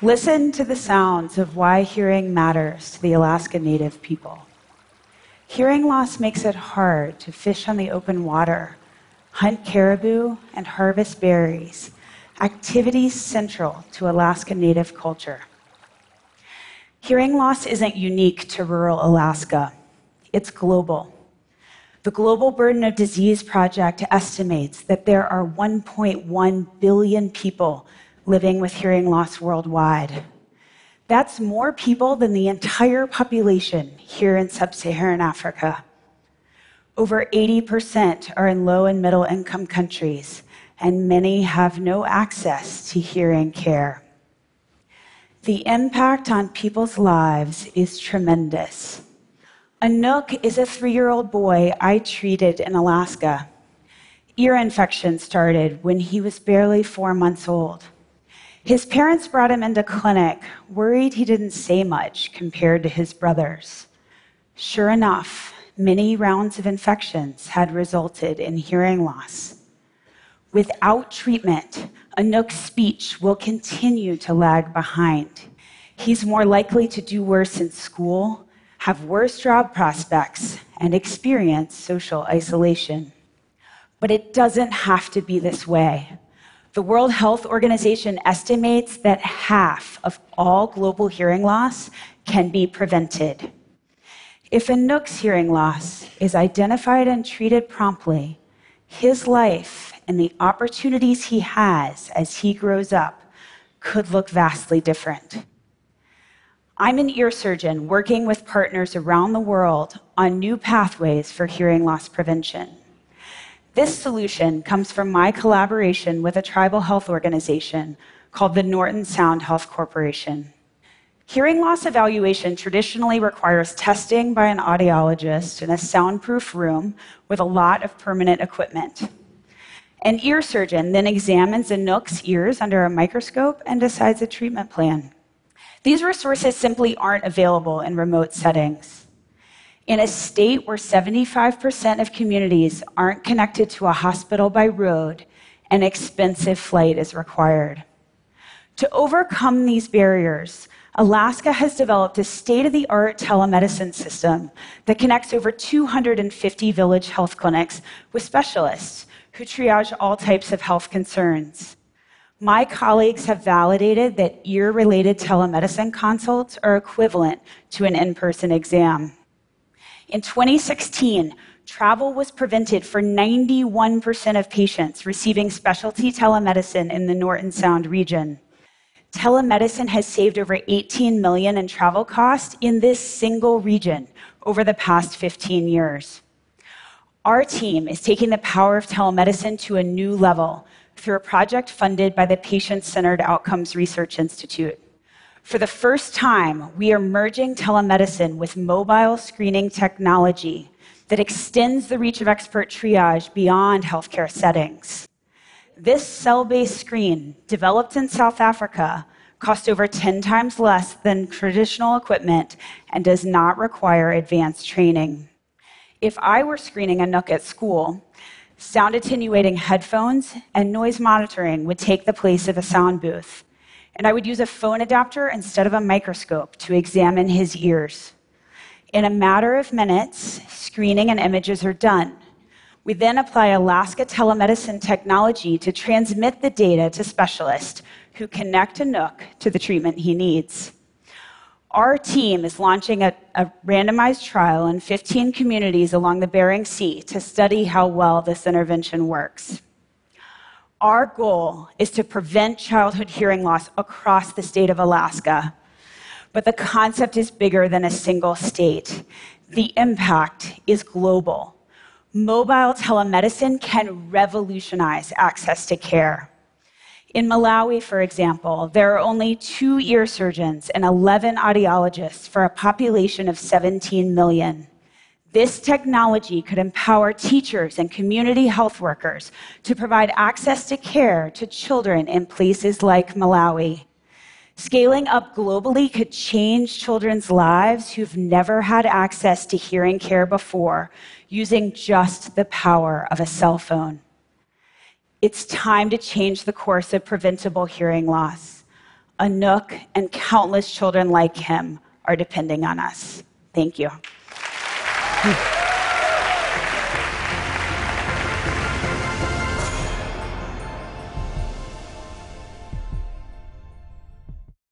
Listen to the sounds of why hearing matters to the Alaska Native people. Hearing loss makes it hard to fish on the open water, hunt caribou, and harvest berries, activities central to Alaska Native culture. Hearing loss isn't unique to rural Alaska, it's global. The Global Burden of Disease Project estimates that there are 1.1 billion people living with hearing loss worldwide. That's more people than the entire population here in sub Saharan Africa. Over 80% are in low and middle income countries, and many have no access to hearing care. The impact on people's lives is tremendous. Anook is a three year old boy I treated in Alaska. Ear infection started when he was barely four months old. His parents brought him into clinic, worried he didn't say much compared to his brothers. Sure enough, many rounds of infections had resulted in hearing loss. Without treatment, Anook's speech will continue to lag behind. He's more likely to do worse in school, have worse job prospects, and experience social isolation. But it doesn't have to be this way. The World Health Organization estimates that half of all global hearing loss can be prevented. If Anook's hearing loss is identified and treated promptly, his life and the opportunities he has as he grows up could look vastly different. I'm an ear surgeon working with partners around the world on new pathways for hearing loss prevention. This solution comes from my collaboration with a tribal health organization called the Norton Sound Health Corporation. Hearing loss evaluation traditionally requires testing by an audiologist in a soundproof room with a lot of permanent equipment. An ear surgeon then examines Anook's ears under a microscope and decides a treatment plan. These resources simply aren't available in remote settings in a state where 75% of communities aren't connected to a hospital by road, an expensive flight is required. To overcome these barriers, Alaska has developed a state of the art telemedicine system that connects over 250 village health clinics with specialists who triage all types of health concerns. My colleagues have validated that ear related telemedicine consults are equivalent to an in person exam. In 2016, travel was prevented for 91% of patients receiving specialty telemedicine in the Norton Sound region. Telemedicine has saved over 18 million in travel costs in this single region over the past 15 years. Our team is taking the power of telemedicine to a new level through a project funded by the Patient Centered Outcomes Research Institute. For the first time, we are merging telemedicine with mobile screening technology that extends the reach of expert triage beyond healthcare settings. This cell based screen, developed in South Africa, costs over 10 times less than traditional equipment and does not require advanced training. If I were screening Anook at school, sound attenuating headphones and noise monitoring would take the place of a sound booth and I would use a phone adapter instead of a microscope to examine his ears. In a matter of minutes, screening and images are done. We then apply Alaska telemedicine technology to transmit the data to specialists who connect Anook to the treatment he needs. Our team is launching a, a, randomized trial in 15 communities along the Bering Sea to study how well this intervention works. Our goal is to prevent childhood hearing loss across the state of Alaska. But the concept is bigger than a single state. The impact is global. Mobile telemedicine can revolutionize access to care. In Malawi, for example, there are only two ear surgeons and 11 audiologists for a population of 17 million. This technology could empower teachers and community health workers to provide access to care to children in places like Malawi. Scaling up globally could change children's lives who've never had access to hearing care before using just the power of a cell phone. It's time to change the course of preventable hearing loss. Anook and countless children like him are depending on us. Thank you. 嗯